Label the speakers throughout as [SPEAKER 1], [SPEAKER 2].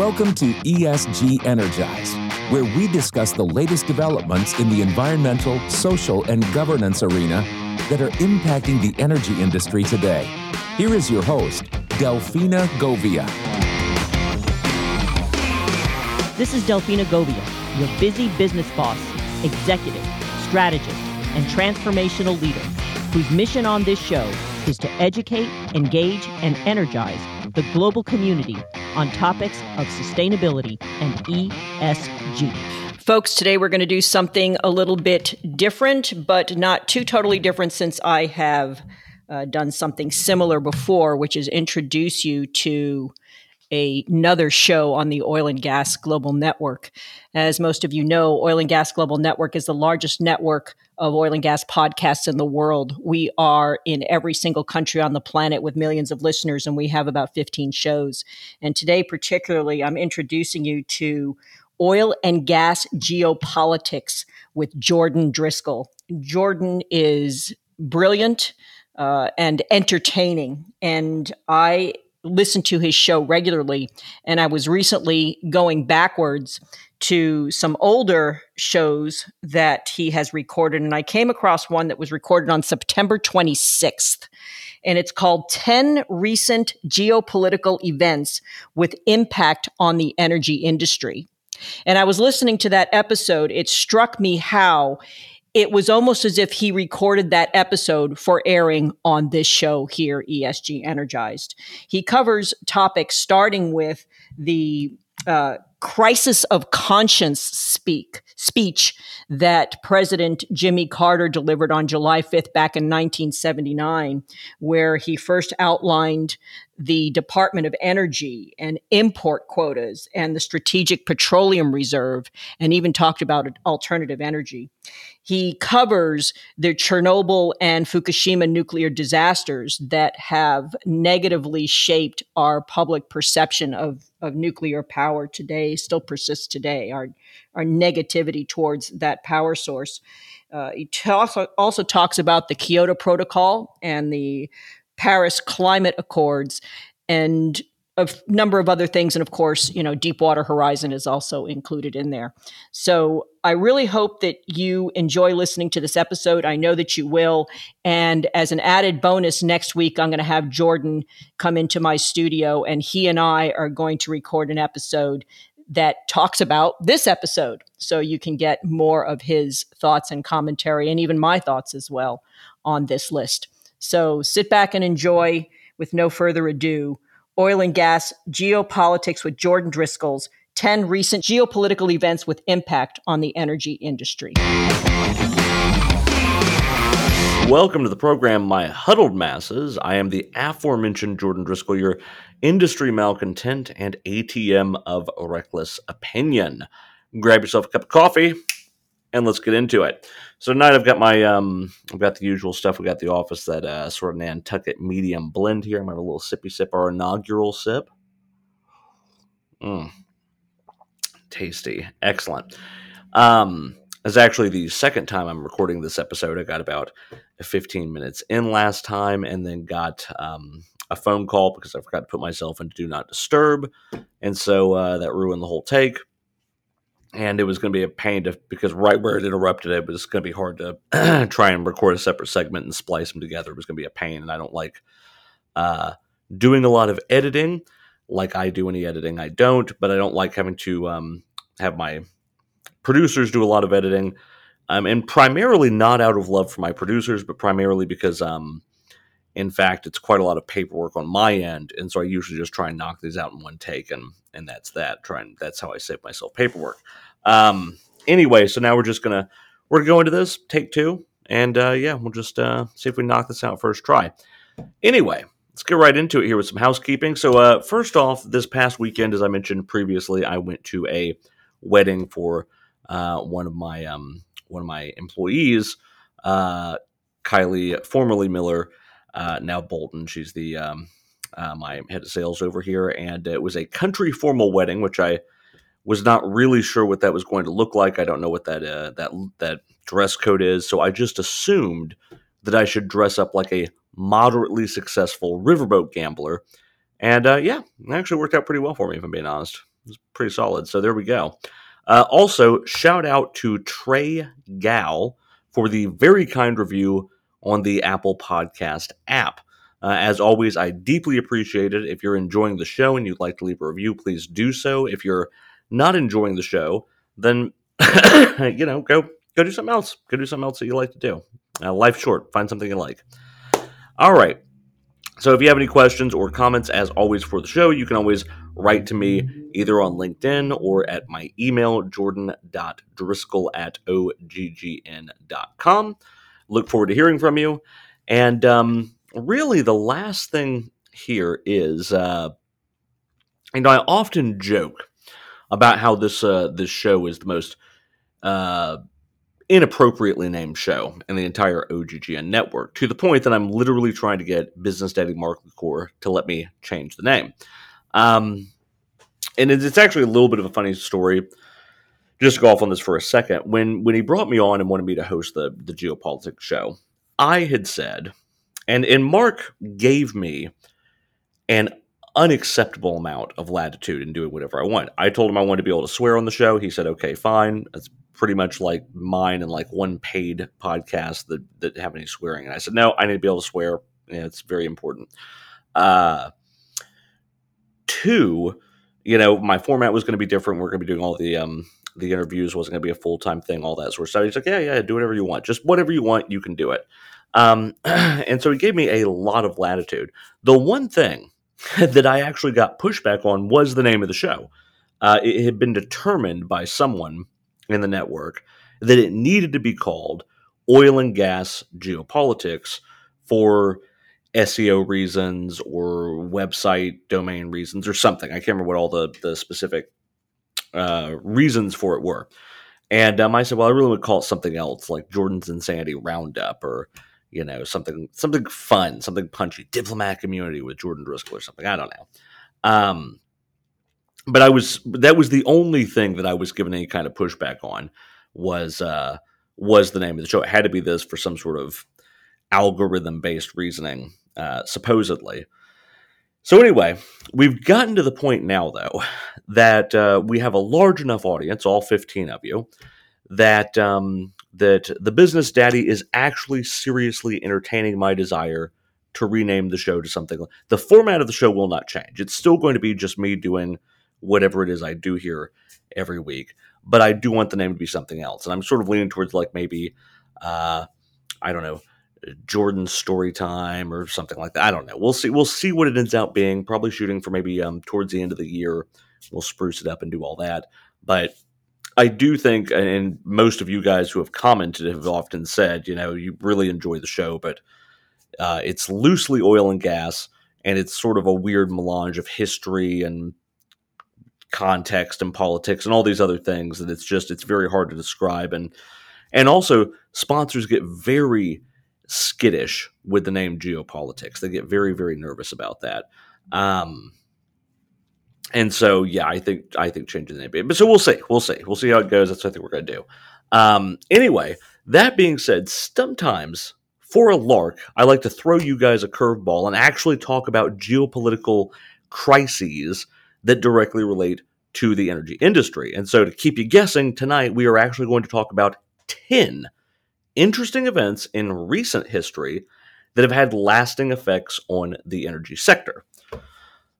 [SPEAKER 1] Welcome to ESG Energize, where we discuss the latest developments in the environmental, social, and governance arena that are impacting the energy industry today. Here is your host, Delfina Govia.
[SPEAKER 2] This is Delfina Govia, your busy business boss, executive, strategist, and transformational leader, whose mission on this show is to educate, engage, and energize the global community on topics of sustainability and ESG. Folks, today we're going to do something a little bit different, but not too totally different since I have uh, done something similar before, which is introduce you to a, another show on the Oil and Gas Global Network. As most of you know, Oil and Gas Global Network is the largest network of oil and gas podcasts in the world. We are in every single country on the planet with millions of listeners, and we have about 15 shows. And today, particularly, I'm introducing you to Oil and Gas Geopolitics with Jordan Driskell. Jordan is brilliant uh, and entertaining. And I listen to his show regularly. And I was recently going backwards to some older shows that he has recorded. And I came across one that was recorded on September 26th. And it's called 10 Recent Geopolitical Events with Impact on the Energy Industry. And I was listening to that episode. It struck me how it was almost as if he recorded that episode for airing on this show here, ESG Energized. He covers topics starting with the uh, crisis of conscience speak speech that President Jimmy Carter delivered on July 5th back in 1979 where he first outlined the Department of Energy and import quotas and the Strategic Petroleum Reserve, and even talked about alternative energy. He covers the Chernobyl and Fukushima nuclear disasters that have negatively shaped our public perception of, of nuclear power today, still persists today, our, our negativity towards that power source. Uh, he also talks about the Kyoto Protocol and the Paris Climate Accords and a number of other things. And of course you know deepwater horizon is also included in there. So i really hope that you enjoy listening to this episode. I know that you will. And as an added bonus next week i'm going to have jordan come into my studio and he and i are going to record an episode that talks about this episode. So you can get more of his thoughts and commentary and even my thoughts as well on this list so sit back and enjoy with no further ado, Oil and Gas Geopolitics with Jordan Driskell's 10 recent geopolitical events with impact on the energy industry.
[SPEAKER 3] Welcome to the program, my huddled masses. I am the aforementioned Jordan Driscoll, your industry malcontent and ATM of reckless opinion. Grab yourself a cup of coffee and let's get into it. So tonight I've got my um I've got the usual stuff. We got the office that uh, sort of Nantucket medium blend here. I'm gonna have a little sippy sip, our inaugural sip. Mmm, tasty, excellent. Um, it's actually the second time I'm recording this episode. I got about 15 minutes in last time, and then got um, a phone call because I forgot to put myself into do not disturb, and so uh, that ruined the whole take and it was going to be a pain to because right where it interrupted it was going to be hard to try and record a separate segment and splice them together. It was going to be a pain, and I don't like uh, doing a lot of editing. Like I do any editing, I don't, but I don't like having to um, have my producers do a lot of editing, um, and primarily not out of love for my producers, but primarily because um, in fact, it's quite a lot of paperwork on my end, and so I usually just try and knock these out in one take, and and that's that. Trying that's how I save myself paperwork. Um, anyway, so now we're just gonna we're gonna go into this take two, and uh, yeah, we'll just uh, see if we knock this out first try. Anyway, let's get right into it here with some housekeeping. So uh, first off, this past weekend, as I mentioned previously, I went to a wedding for uh, one of my um, one of my employees, uh, Kylie, formerly Miller uh, now Bolton. She's the um, uh, my head of sales over here, and it was a country formal wedding, which I was not really sure what that was going to look like. I don't know what that uh, that that dress code is, so I just assumed that I should dress up like a moderately successful riverboat gambler. And uh, yeah, it actually worked out pretty well for me, if I'm being honest. It's pretty solid. So there we go. Uh, also, shout out to Trey Gal for the very kind review on the Apple Podcast app. Uh, as always, I deeply appreciate it. If you're enjoying the show and you'd like to leave a review, please do so. If you're not enjoying the show, then you know, go go do something else. Go do something else that you like to do. Uh, life's short. Find something you like. All right. So if you have any questions or comments, as always, for the show, you can always write to me either on LinkedIn or at my email, jordan.driskell at oggn.com. Look forward to hearing from you. And um, really, the last thing here is, uh, know, I often joke about how this uh, this show is the most uh, inappropriately named show in the entire OGGN network, to the point that I'm literally trying to get Business Daddy Mark LaCour to let me change the name. Um, and it's actually a little bit of a funny story. Just to go off on this for a second. When when he brought me on and wanted me to host the the geopolitics show, I had said, and and Mark gave me an unacceptable amount of latitude in doing whatever I want. I told him I wanted to be able to swear on the show. He said, "Okay, fine." That's pretty much like mine and like one paid podcast that that have any swearing. And I said, "No, I need to be able to swear. Yeah, it's very important." Uh, two, you know, my format was going to be different. We're going to be doing all the um the interviews wasn't going to be a full time thing, all that sort of stuff. He's like, "Yeah, yeah, do whatever you want. Just whatever you want, you can do it." Um, and so it gave me a lot of latitude. The one thing that I actually got pushback on was the name of the show. Uh, it had been determined by someone in the network that it needed to be called Oil and Gas Geopolitics for SEO reasons or website domain reasons or something. I can't remember what all the, the specific uh, reasons for it were. And um, I said, well, I really would call it something else, like Jordan's Insanity Roundup or you know, something something fun, something punchy, diplomatic immunity with Jordan Driskell or something. I don't know. Um, but I was that was the only thing that I was given any kind of pushback on was uh, was the name of the show. It had to be this for some sort of algorithm based reasoning, uh, supposedly. So anyway, we've gotten to the point now though that uh, we have a large enough audience, all fifteen of you, that um, that the business daddy is actually seriously entertaining my desire to rename the show to something. The format of the show will not change. It's still going to be just me doing whatever it is I do here every week, but I do want the name to be something else. And I'm sort of leaning towards like maybe, uh, I don't know, Jordan's story time or something like that. I don't know. We'll see. We'll see what it ends out being. Probably shooting for maybe um, towards the end of the year. We'll spruce it up and do all that. But I do think, and most of you guys who have commented have often said, you know, you really enjoy the show, but uh, it's loosely oil and gas, and it's sort of a weird melange of history and context and politics and all these other things that it's just it's very hard to describe. And and also sponsors get very skittish with the name geopolitics. They get very very nervous about that. Um and so yeah, I think I think changing the name. But so we'll see. We'll see. We'll see how it goes. That's what I think we're gonna do. Um, anyway, that being said, sometimes for a lark, I like to throw you guys a curveball and actually talk about geopolitical crises that directly relate to the energy industry. And so to keep you guessing, tonight we are actually going to talk about 10 interesting events in recent history that have had lasting effects on the energy sector.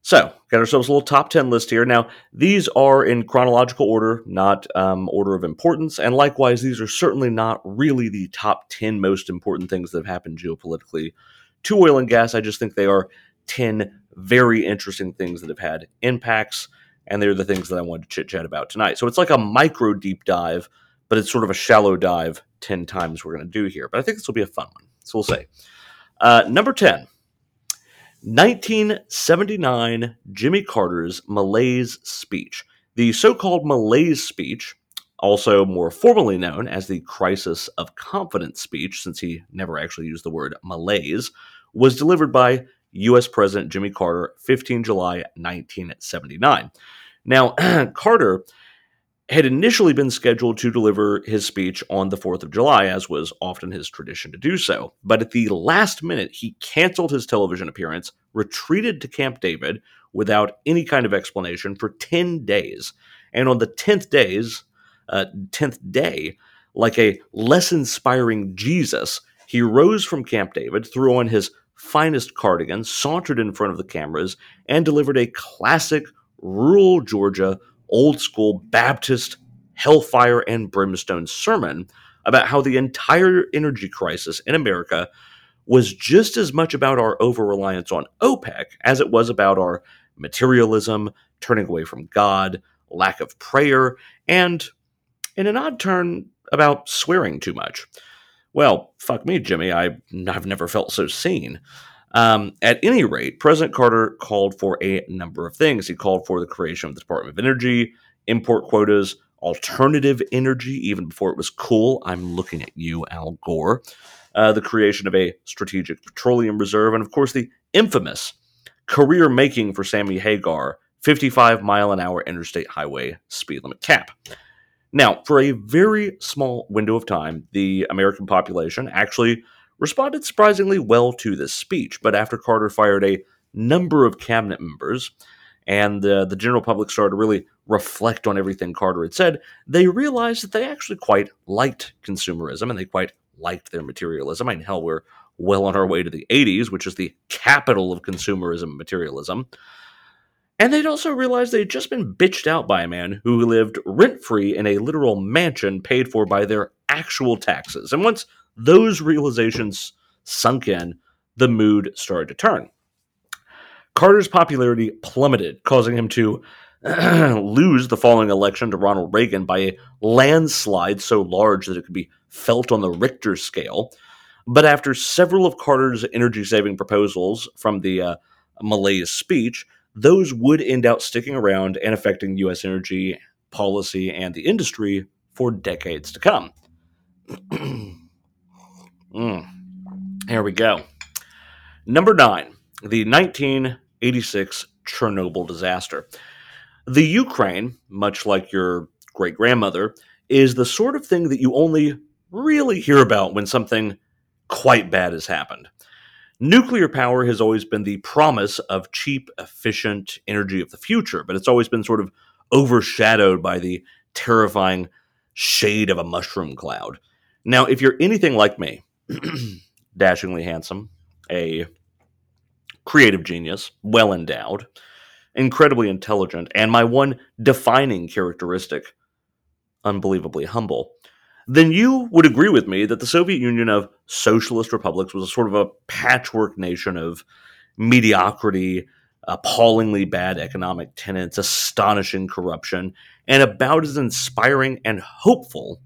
[SPEAKER 3] So, got ourselves a little top 10 list here. Now, these are in chronological order, not um, order of importance. And likewise, these are certainly not really the top 10 most important things that have happened geopolitically to oil and gas. I just think they are 10 very interesting things that have had impacts. And they're the things that I wanted to chit chat about tonight. So, it's like a micro deep dive, but it's sort of a shallow dive 10 times we're going to do here. But I think this will be a fun one. So, we'll say. Uh, number 10. 1979 Jimmy Carter's Malaise speech. The so called Malaise speech, also more formally known as the Crisis of Confidence speech, since he never actually used the word malaise, was delivered by U.S. President Jimmy Carter 15 July 1979. Now, Carter had initially been scheduled to deliver his speech on the 4th of July, as was often his tradition to do so. But at the last minute, he canceled his television appearance, retreated to Camp David, without any kind of explanation for 10 days. And on the 10th days, uh, 10th day, like a less inspiring Jesus, he rose from Camp David, threw on his finest cardigan, sauntered in front of the cameras, and delivered a classic rural Georgia, old school Baptist hellfire and brimstone sermon about how the entire energy crisis in America was just as much about our over reliance on OPEC as it was about our materialism, turning away from God, lack of prayer, and, in an odd turn, about swearing too much. Well, fuck me, Jimmy. I, I've never felt so seen. Um, at any rate, President Carter called for a number of things. He called for the creation of the Department of Energy, import quotas, alternative energy, even before it was cool. I'm looking at you, Al Gore. Uh, the creation of a strategic petroleum reserve, and of course, the infamous career making for Sammy Hagar 55 mile an hour interstate highway speed limit cap. Now, for a very small window of time, the American population actually responded surprisingly well to this speech. But after Carter fired a number of cabinet members and uh, the general public started to really reflect on everything Carter had said, they realized that they actually quite liked consumerism and they quite liked their materialism. I mean, hell, we're well on our way to the 80s, which is the capital of consumerism and materialism. And they'd also realized they'd just been bitched out by a man who lived rent free in a literal mansion paid for by their actual taxes. And once those realizations sunk in, the mood started to turn. Carter's popularity plummeted, causing him to lose the following election to Ronald Reagan by a landslide so large that it could be felt on the Richter scale. But after several of Carter's energy saving proposals from the uh, Malaise speech, those would end up sticking around and affecting U.S. energy policy and the industry for decades to come. mm. Here we go. Number nine, the 1986 Chernobyl disaster. The Ukraine, much like your great grandmother, is the sort of thing that you only really hear about when something quite bad has happened. Nuclear power has always been the promise of cheap, efficient energy of the future, but it's always been sort of overshadowed by the terrifying shade of a mushroom cloud. Now, if you're anything like me, dashingly handsome, a creative genius, well endowed, incredibly intelligent, and my one defining characteristic, unbelievably humble, then you would agree with me that the Soviet Union of socialist republics was a sort of a patchwork nation of mediocrity, appallingly bad economic tenets, astonishing corruption, and about as inspiring and hopeful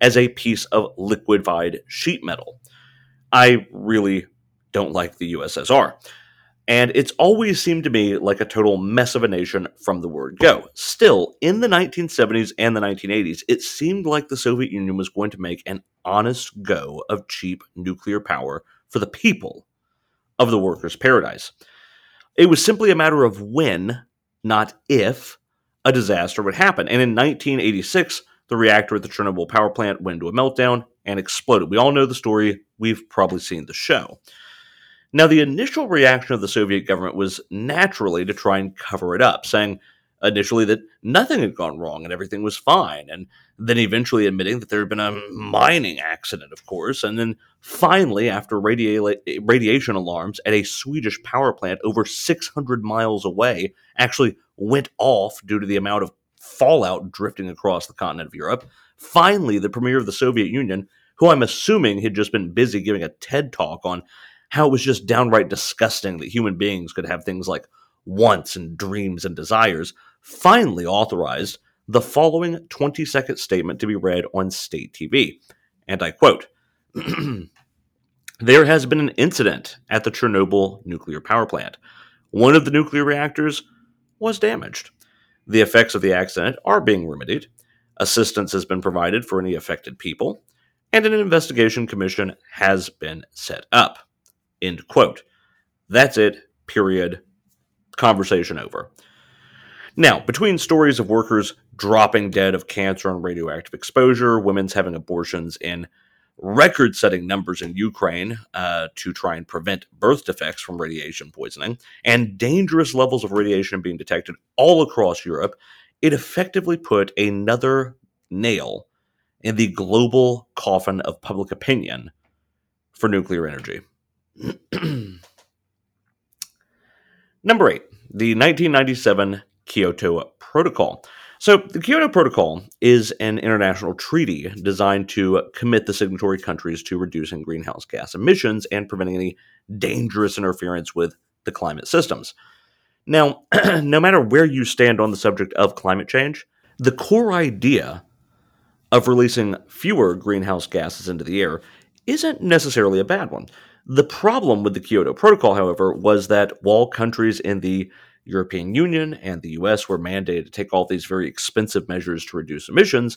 [SPEAKER 3] as a piece of liquefied sheet metal. I really don't like the USSR. And it's always seemed to me like a total mess of a nation from the word go. Still, in the 1970s and the 1980s, it seemed like the Soviet Union was going to make an honest go of cheap nuclear power for the people of the workers' paradise. It was simply a matter of when, not if, a disaster would happen. And in 1986, the reactor at the Chernobyl power plant went into a meltdown and exploded. We all know the story. We've probably seen the show. Now, the initial reaction of the Soviet government was naturally to try and cover it up, saying initially that nothing had gone wrong and everything was fine, and then eventually admitting that there had been a mining accident, of course, and then finally, after radia- radiation alarms at a Swedish power plant over 600 miles away actually went off due to the amount of fallout drifting across the continent of Europe, finally, the premier of the Soviet Union, who I'm assuming had just been busy giving a TED talk on how it was just downright disgusting that human beings could have things like wants and dreams and desires, finally authorized the following 20 second statement to be read on state TV. And I quote There has been an incident at the Chernobyl nuclear power plant. One of the nuclear reactors was damaged. The effects of the accident are being remedied. Assistance has been provided for any affected people, and an investigation commission has been set up. End quote. That's it, period. Conversation over. Now, between stories of workers dropping dead of cancer and radioactive exposure, women's having abortions in record setting numbers in Ukraine uh, to try and prevent birth defects from radiation poisoning, and dangerous levels of radiation being detected all across Europe, it effectively put another nail in the global coffin of public opinion for nuclear energy. Number eight, the 1997 Kyoto Protocol. So, the Kyoto Protocol is an international treaty designed to commit the signatory countries to reducing greenhouse gas emissions and preventing any dangerous interference with the climate systems. Now, no matter where you stand on the subject of climate change, the core idea of releasing fewer greenhouse gases into the air isn't necessarily a bad one. The problem with the Kyoto Protocol, however, was that while countries in the European Union and the US were mandated to take all these very expensive measures to reduce emissions,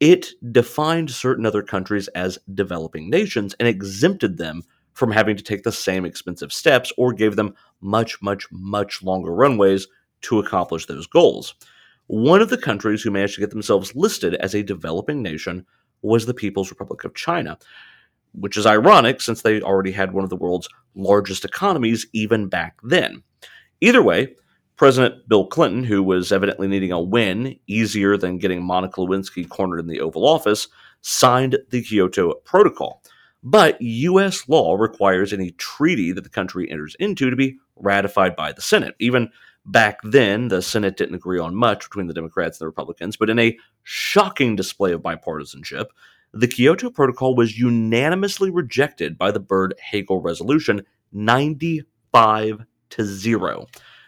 [SPEAKER 3] it defined certain other countries as developing nations and exempted them from having to take the same expensive steps or gave them much, much, much longer runways to accomplish those goals. One of the countries who managed to get themselves listed as a developing nation was the People's Republic of China, which is ironic since they already had one of the world's largest economies even back then. Either way, President Bill Clinton, who was evidently needing a win easier than getting Monica Lewinsky cornered in the Oval Office, signed the Kyoto Protocol. But U.S. law requires any treaty that the country enters into to be ratified by the Senate. Even back then, the Senate didn't agree on much between the Democrats and the Republicans, but in a shocking display of bipartisanship, the Kyoto Protocol was unanimously rejected by the Byrd Hagel Resolution 95 to 0.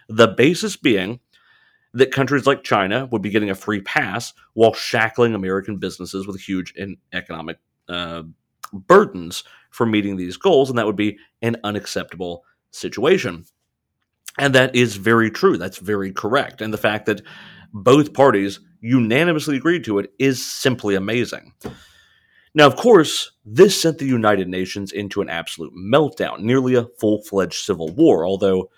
[SPEAKER 3] The basis being that countries like China would be getting a free pass while shackling American businesses with huge economic uh, burdens for meeting these goals, and that would be an unacceptable situation. And that is very true. That's very correct. And the fact that both parties unanimously agreed to it is simply amazing. Now, of course, this sent the United Nations into an absolute meltdown, nearly a full fledged civil war, although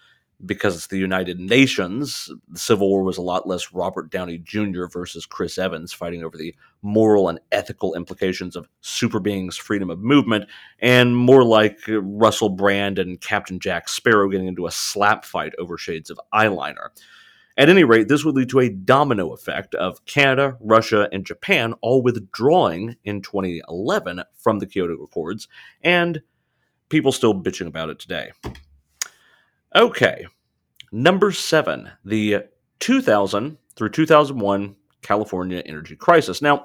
[SPEAKER 3] because it's the United Nations, the Civil War was a lot less Robert Downey Jr. versus Chris Evans fighting over the moral and ethical implications of super beings' freedom of movement, and more like uh, Russell Brand and Captain Jack Sparrow getting into a slap fight over shades of eyeliner. At any rate, this would lead to a domino effect of Canada, Russia, and Japan all withdrawing in 2011 from the Kyoto Accords, and people still bitching about it today. Okay. Number seven, the 2000 through 2001 California energy crisis. Now,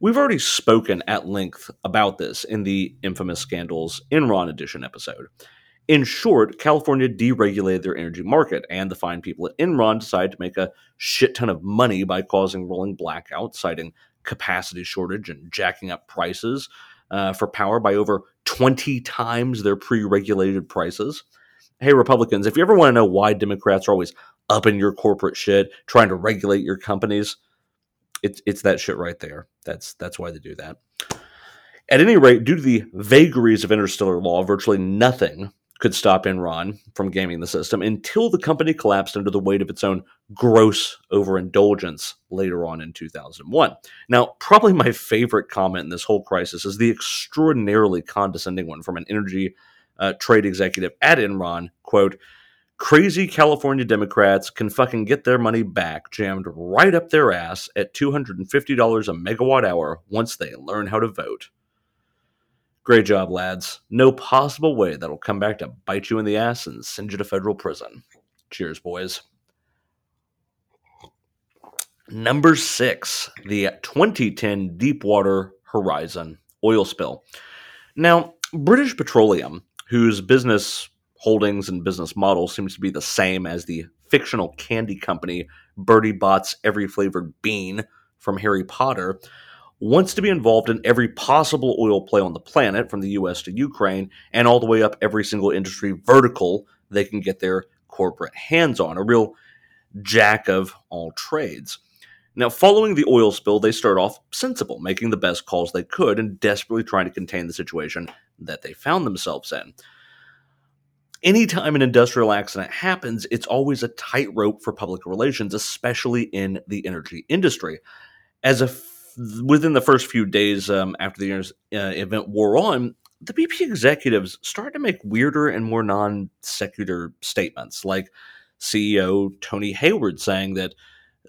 [SPEAKER 3] we've already spoken at length about this in the infamous scandals Enron edition episode. In short, California deregulated their energy market, and the fine people at Enron decided to make a shit ton of money by causing rolling blackouts, citing capacity shortage and jacking up prices uh, for power by over 20 times their pre regulated prices hey, Republicans, if you ever want to know why Democrats are always up in your corporate shit, trying to regulate your companies, it's it's that shit right there. That's that's why they do that. At any rate, due to the vagaries of interstellar law, virtually nothing could stop Enron from gaming the system until the company collapsed under the weight of its own gross overindulgence later on in 2001. Now, probably my favorite comment in this whole crisis is the extraordinarily condescending one from an energy uh, trade executive at Enron, quote, crazy California Democrats can fucking get their money back jammed right up their ass at $250 a megawatt hour once they learn how to vote. Great job, lads. No possible way that'll come back to bite you in the ass and send you to federal prison. Cheers, boys. Number six, the 2010 Deepwater Horizon oil spill. Now, British Petroleum whose business holdings and business model seems to be the same as the fictional candy company Bertie Bott's Every Flavored Bean from Harry Potter, wants to be involved in every possible oil play on the planet, from the US to Ukraine, and all the way up every single industry vertical they can get their corporate hands on. A real jack of all trades. Now, following the oil spill, they start off sensible, making the best calls they could and desperately trying to contain the situation that they found themselves in. Anytime an industrial accident happens, it's always a tightrope for public relations, especially in the energy industry. As a within the first few days um, after the uh, event wore on, the BP executives started to make weirder and more non secular statements, like CEO Tony Hayward saying that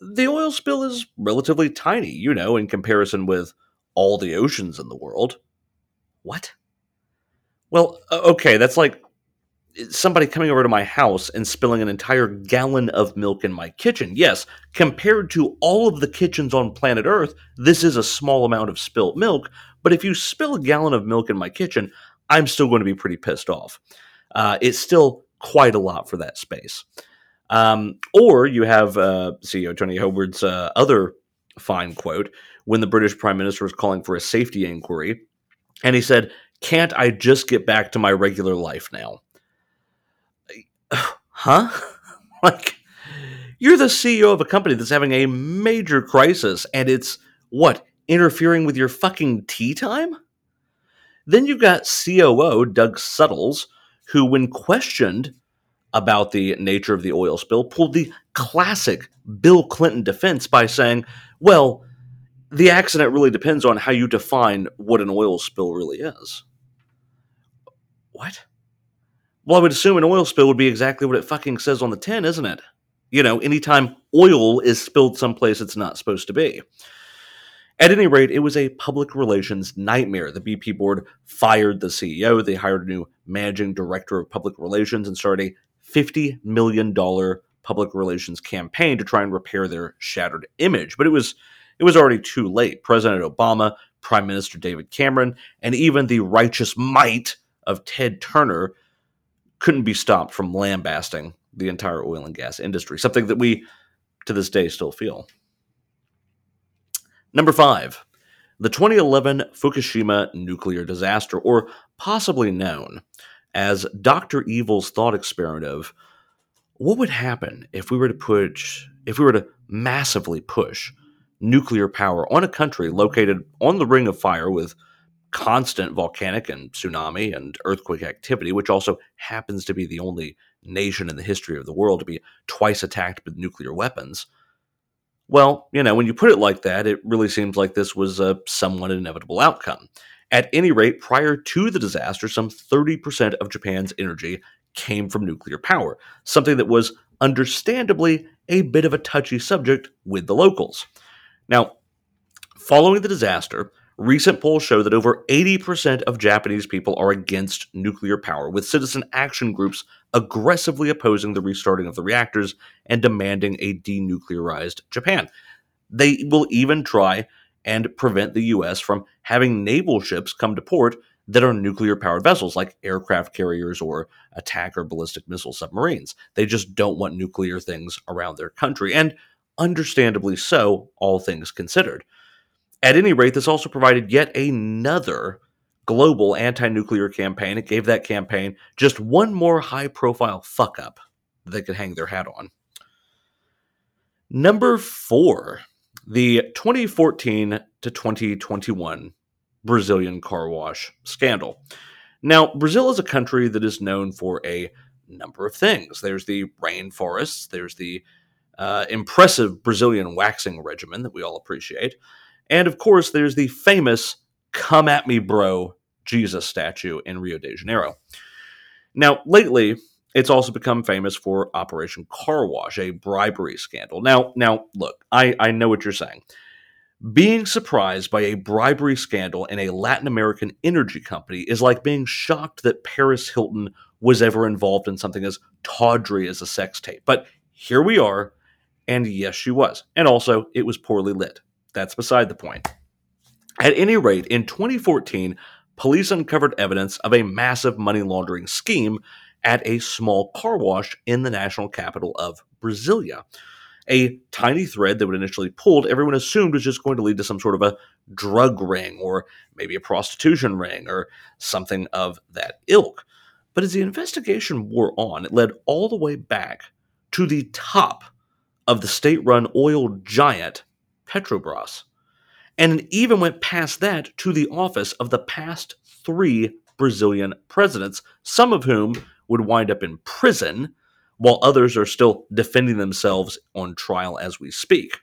[SPEAKER 3] the oil spill is relatively tiny, you know, in comparison with all the oceans in the world. What? Well, okay, that's like somebody coming over to my house and spilling an entire gallon of milk in my kitchen. Yes, compared to all of the kitchens on planet Earth, this is a small amount of spilt milk. But if you spill a gallon of milk in my kitchen, I'm still going to be pretty pissed off. Uh, it's still quite a lot for that space. Um, or you have uh, CEO Tony Hayward's uh, other fine quote when the British Prime Minister was calling for a safety inquiry. And he said, Can't I just get back to my regular life now? huh? like, you're the CEO of a company that's having a major crisis, and it's what? Interfering with your fucking tea time? Then you've got COO Doug Suttles, who, when questioned about the nature of the oil spill, pulled the classic Bill Clinton defense by saying, well, the accident really depends on how you define what an oil spill really is. What? Well, I would assume an oil spill would be exactly what it fucking says on the tin, isn't it? You know, anytime oil is spilled someplace it's not supposed to be. At any rate, it was a public relations nightmare. The BP board fired the CEO, they hired a new managing director of public relations, and started a $50 million public relations campaign to try and repair their shattered image. But it was it was already too late. President Obama, Prime Minister David Cameron, and even the righteous might of Ted Turner couldn't be stopped from lambasting the entire oil and gas industry, something that we to this day still feel. Number five, the 2011 Fukushima nuclear disaster, or possibly known as Dr. Evil's thought experiment of what would happen if we were to push, if we were to massively push nuclear power on a country located on the ring of fire with constant volcanic and tsunami and earthquake activity, which also happens to be the only nation in the history of the world to be twice attacked with nuclear weapons. Well, you know, when you put it like that, it really seems like this was a somewhat inevitable outcome. At any rate, prior to the disaster, some 30% of Japan's energy came from nuclear power, something that was understandably a bit of a touchy subject with the locals. Now, following the disaster, Recent polls show that over 80% of Japanese people are against nuclear power, with citizen action groups aggressively opposing the restarting of the reactors and demanding a denuclearized Japan. They will even try and prevent the U.S. from having naval ships come to port that are nuclear powered vessels like aircraft carriers or attack or ballistic missile submarines. They just don't want nuclear things around their country, and understandably so, all things considered. At any rate, this also provided yet another global anti nuclear campaign. It gave that campaign just one more high profile fuck up that they could hang their hat on. Number four, the 2014 to 2021 Brazilian car wash scandal. Now, Brazil is a country that is known for a number of things. There's the rainforests, there's the uh, impressive Brazilian waxing regimen that we all appreciate. And of course, there's the famous Come at Me, Bro Jesus statue in Rio de Janeiro. Now, lately, it's also become famous for Operation Car Wash, a bribery scandal. Now, now look, I, I know what you're saying. Being surprised by a bribery scandal in a Latin American energy company is like being shocked that Paris Hilton was ever involved in something as tawdry as a sex tape. But here we are, and yes, she was. And also, it was poorly lit. That's beside the point. At any rate, in 2014, police uncovered evidence of a massive money laundering scheme at a small car wash in the national capital of Brasilia. A tiny thread that would initially pulled, everyone assumed was just going to lead to some sort of a drug ring or maybe a prostitution ring or something of that ilk. But as the investigation wore on, it led all the way back to the top of the state run oil giant Petrobras. And it even went past that to the office of the past three Brazilian presidents, some of whom would wind up in prison, while others are still defending themselves on trial as we speak.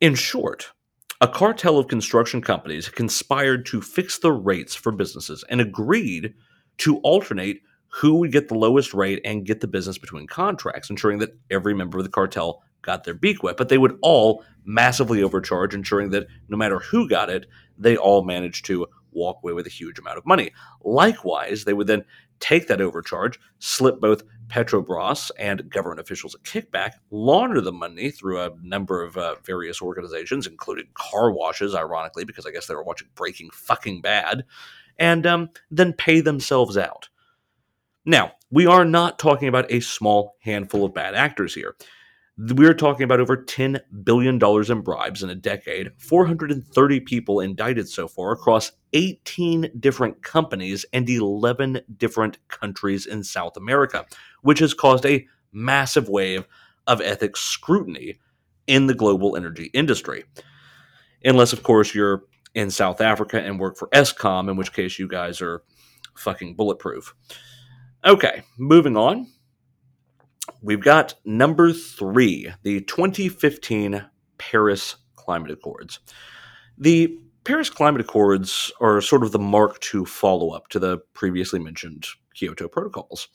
[SPEAKER 3] In short, a cartel of construction companies conspired to fix the rates for businesses and agreed to alternate who would get the lowest rate and get the business between contracts, ensuring that every member of the cartel got their beak wet. But they would all massively overcharge, ensuring that no matter who got it, they all managed to walk away with a huge amount of money. Likewise, they would then take that overcharge, slip both Petrobras and government officials a kickback, launder the money through a number of uh, various organizations, including car washes, ironically, because I guess they were watching Breaking Fucking Bad, and um, then pay themselves out. Now, we are not talking about a small handful of bad actors here. We're talking about over $10 billion in bribes in a decade, 430 people indicted so far across 18 different companies and 11 different countries in South America, which has caused a massive wave of ethics scrutiny in the global energy industry. Unless, of course, you're in South Africa and work for Eskom, in which case you guys are fucking bulletproof. Okay, moving on we've got number three, the 2015 Paris Climate Accords. The Paris Climate Accords are sort of the Mark II follow up to the previously mentioned Kyoto protocols.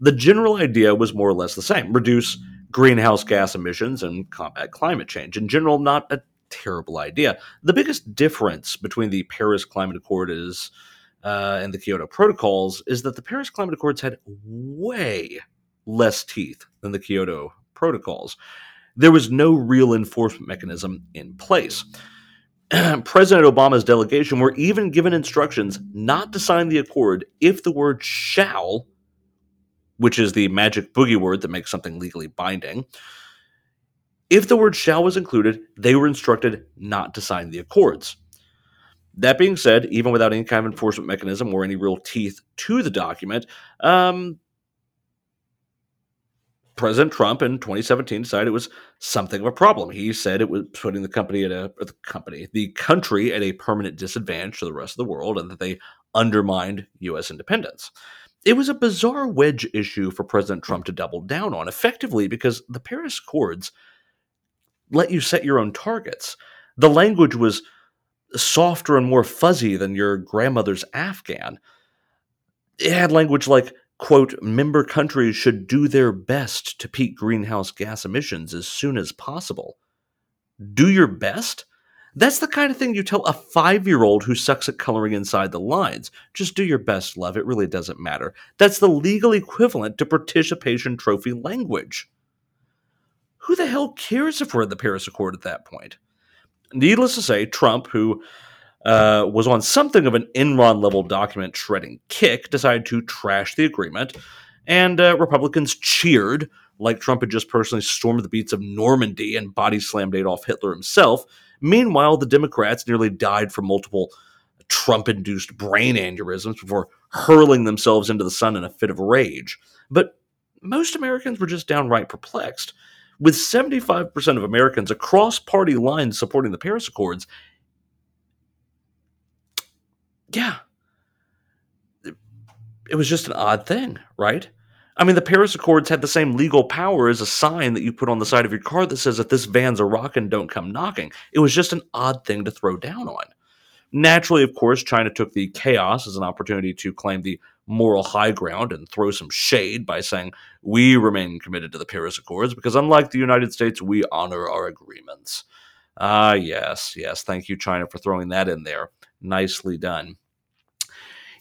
[SPEAKER 3] The general idea was more or less the same reduce greenhouse gas emissions and combat climate change. In general, not a terrible idea. The biggest difference between the Paris Climate Accord is, uh, and the Kyoto protocols is that the Paris Climate Accords had way less teeth than the Kyoto protocols. There was no real enforcement mechanism in place. President Obama's delegation were even given instructions not to sign the accord if the word shall, which is the magic boogie word that makes something legally binding, if the word shall was included, they were instructed not to sign the accords. That being said, even without any kind of enforcement mechanism or any real teeth to the document, um, President Trump in 2017 decided it was something of a problem. He said it was putting the company at a the company, the country at a permanent disadvantage to the rest of the world, and that they undermined U.S. independence. It was a bizarre wedge issue for President Trump to double down on, effectively because the Paris Accords let you set your own targets. The language was softer and more fuzzy than your grandmother's Afghan. It had language like quote, member countries should do their best to peak greenhouse gas emissions as soon as possible. Do your best? That's the kind of thing you tell a five year old who sucks at coloring inside the lines. Just do your best, love. It really doesn't matter. That's the legal equivalent to participation trophy language. Who the hell cares if we're in the Paris Accord at that point? Needless to say, Trump, who uh, was on something of an Enron level document shredding kick, decided to trash the agreement, and uh, Republicans cheered like Trump had just personally stormed the beats of Normandy and body slammed Adolf Hitler himself. Meanwhile, the Democrats nearly died from multiple Trump induced brain aneurysms before hurling themselves into the sun in a fit of rage. But most Americans were just downright perplexed. With 75% of Americans across party lines supporting the Paris Accords, yeah, it was just an odd thing, right? I mean, the Paris Accords had the same legal power as a sign that you put on the side of your car that says, if this van's a rockin', don't come knocking. It was just an odd thing to throw down on. Naturally, of course, China took the chaos as an opportunity to claim the moral high ground and throw some shade by saying, we remain committed to the Paris Accords because, unlike the United States, we honor our agreements. Ah, yes, yes. Thank you, China, for throwing that in there. Nicely done.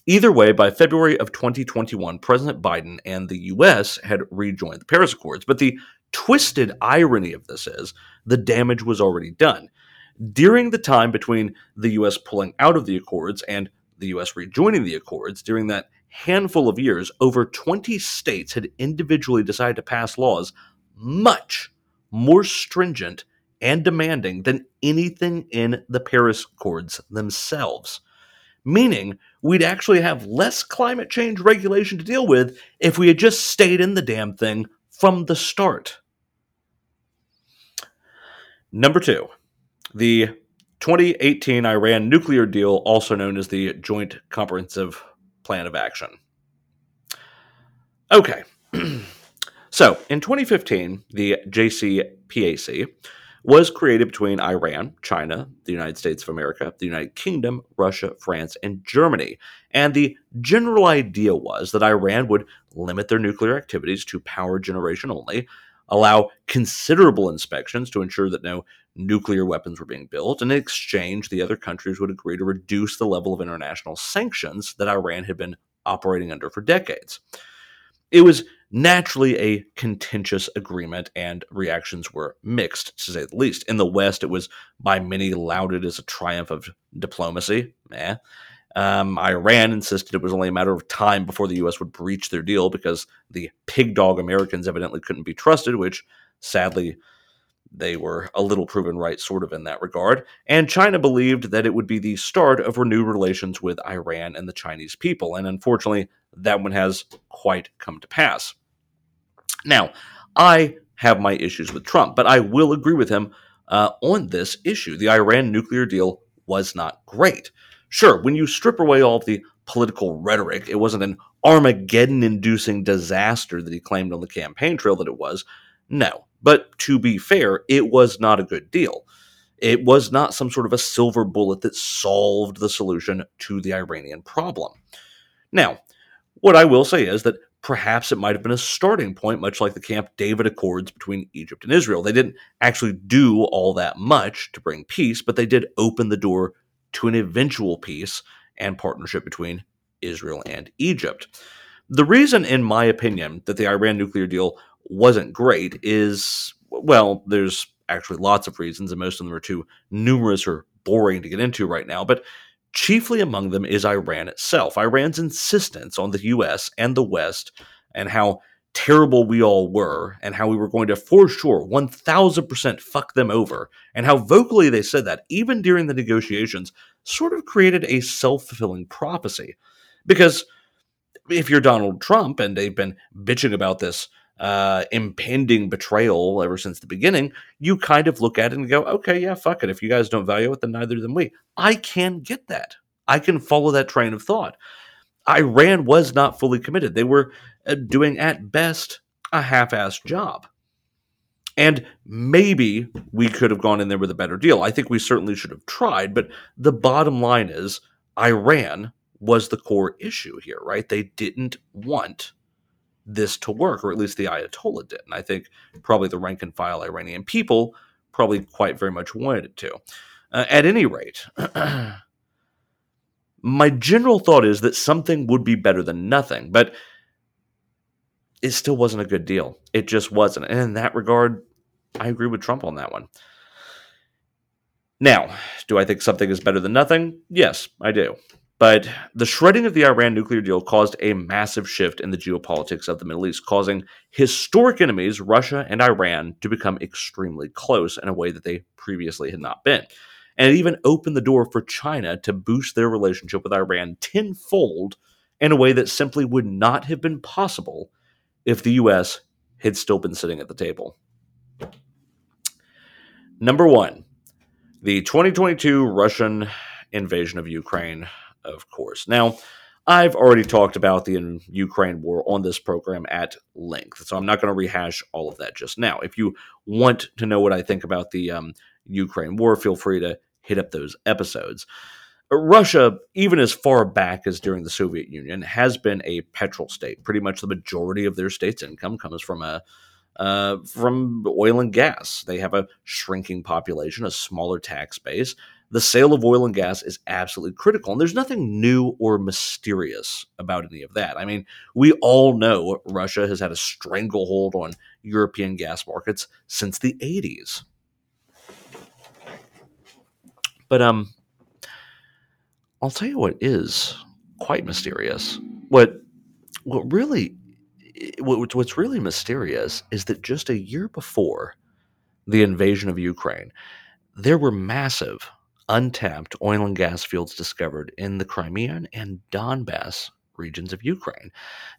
[SPEAKER 3] Either way, by February of 2021, President Biden and the U.S. had rejoined the Paris Accords. But the twisted irony of this is the damage was already done. During the time between the U.S. pulling out of the Accords and the U.S. rejoining the Accords, during that handful of years, over 20 states had individually decided to pass laws much more stringent and demanding than anything in the Paris Accords themselves. Meaning, we'd actually have less climate change regulation to deal with if we had just stayed in the damn thing from the start. Number two, the 2018 Iran nuclear deal, also known as the Joint Comprehensive Plan of Action. Okay. so, in 2015, the JCPAC was created between Iran, China, the United States of America, the United Kingdom, Russia, France, and Germany. And the general idea was that Iran would limit their nuclear activities to power generation only, allow considerable inspections to ensure that no nuclear weapons were being built, and in exchange, the other countries would agree to reduce the level of international sanctions that Iran had been operating under for decades. It was naturally a contentious agreement, and reactions were mixed, to say the least. In the West, it was by many lauded as a triumph of diplomacy. Eh. Um, Iran insisted it was only a matter of time before the U.S. would breach their deal because the pig dog Americans evidently couldn't be trusted, which sadly they were a little proven right, sort of, in that regard. And China believed that it would be the start of renewed relations with Iran and the Chinese people. And unfortunately, that one has quite come to pass. Now, I have my issues with Trump, but I will agree with him uh, on this issue. The Iran nuclear deal was not great. Sure, when you strip away all of the political rhetoric, it wasn't an Armageddon inducing disaster that he claimed on the campaign trail that it was. No. But to be fair, it was not a good deal. It was not some sort of a silver bullet that solved the solution to the Iranian problem. Now, what I will say is that perhaps it might have been a starting point, much like the Camp David Accords between Egypt and Israel. They didn't actually do all that much to bring peace, but they did open the door to an eventual peace and partnership between Israel and Egypt. The reason, in my opinion, that the Iran nuclear deal wasn't great is, well, there's actually lots of reasons, and most of them are too numerous or boring to get into right now, but chiefly among them is Iran itself. Iran's insistence on the US and the West and how terrible we all were and how we were going to for sure 1000% fuck them over and how vocally they said that even during the negotiations sort of created a self-fulfilling prophecy because if you're Donald Trump and they've been bitching about this uh, impending betrayal ever since the beginning, you kind of look at it and go, okay, yeah, fuck it. If you guys don't value it, then neither do we. I can get that. I can follow that train of thought. Iran was not fully committed. They were uh, doing, at best, a half assed job. And maybe we could have gone in there with a better deal. I think we certainly should have tried, but the bottom line is Iran was the core issue here, right? They didn't want this to work, or at least the Ayatollah did. And I think probably the rank and file Iranian people probably quite very much wanted it to. Uh, at any rate, my general thought is that something would be better than nothing, but it still wasn't a good deal. It just wasn't. And in that regard, I agree with Trump on that one. Now, do I think something is better than nothing? Yes, I do. But the shredding of the Iran nuclear deal caused a massive shift in the geopolitics of the Middle East, causing historic enemies, Russia and Iran, to become extremely close in a way that they previously had not been. And it even opened the door for China to boost their relationship with Iran tenfold in a way that simply would not have been possible if the U.S. had still been sitting at the table. Number one, the 2022 Russian invasion of Ukraine of course. Now, I've already talked about the Ukraine war on this program at length, so I'm not going to rehash all of that just now. If you want to know what I think about the um, Ukraine war, feel free to hit up those episodes. Russia, even as far back as during the Soviet Union, has been a petrol state. Pretty much the majority of their state's income comes from a uh, from oil and gas. They have a shrinking population, a smaller tax base, the sale of oil and gas is absolutely critical. And there's nothing new or mysterious about any of that. I mean, we all know Russia has had a stranglehold on European gas markets since the 80s. But um I'll tell you what is quite mysterious. What what really what, what's really mysterious is that just a year before the invasion of Ukraine, there were massive untapped oil and gas fields discovered in the Crimean and Donbass regions of Ukraine.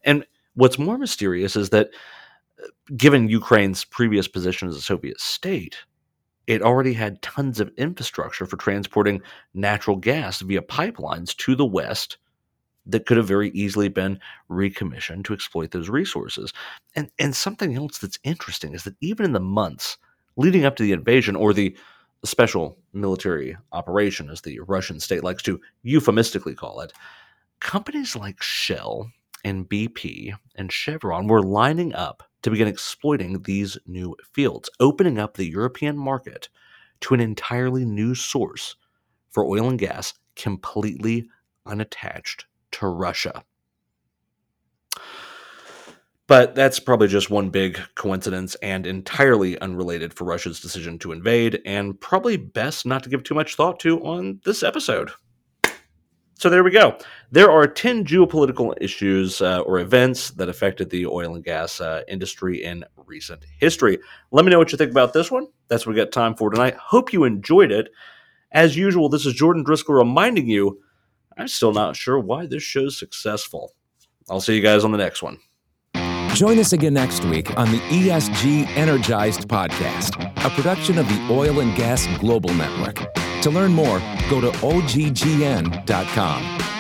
[SPEAKER 3] And what's more mysterious is that, uh, given Ukraine's previous position as a Soviet state, it already had tons of infrastructure for transporting natural gas via pipelines to the West that could have very easily been recommissioned to exploit those resources. And, and something else that's interesting is that even in the months leading up to the invasion or the special military operation, as the Russian state likes to euphemistically call it, companies like Shell and BP and Chevron were lining up to begin exploiting these new fields, opening up the European market to an entirely new source for oil and gas completely unattached to Russia. But that's probably just one big coincidence and entirely unrelated for Russia's decision to invade, and probably best not to give too much thought to on this episode. So there we go. There are 10 geopolitical issues uh, or events that affected the oil and gas uh, industry in recent history. Let me know what you think about this one. That's what we got time for tonight. Hope you enjoyed it. As usual, this is Jordan Driskell reminding you I'm still not sure why this show's successful. I'll see you guys on the next one.
[SPEAKER 1] Join us again next week on the ESG Energized podcast, a production of the Oil and Gas Global Network. To learn more, go to oggn.com.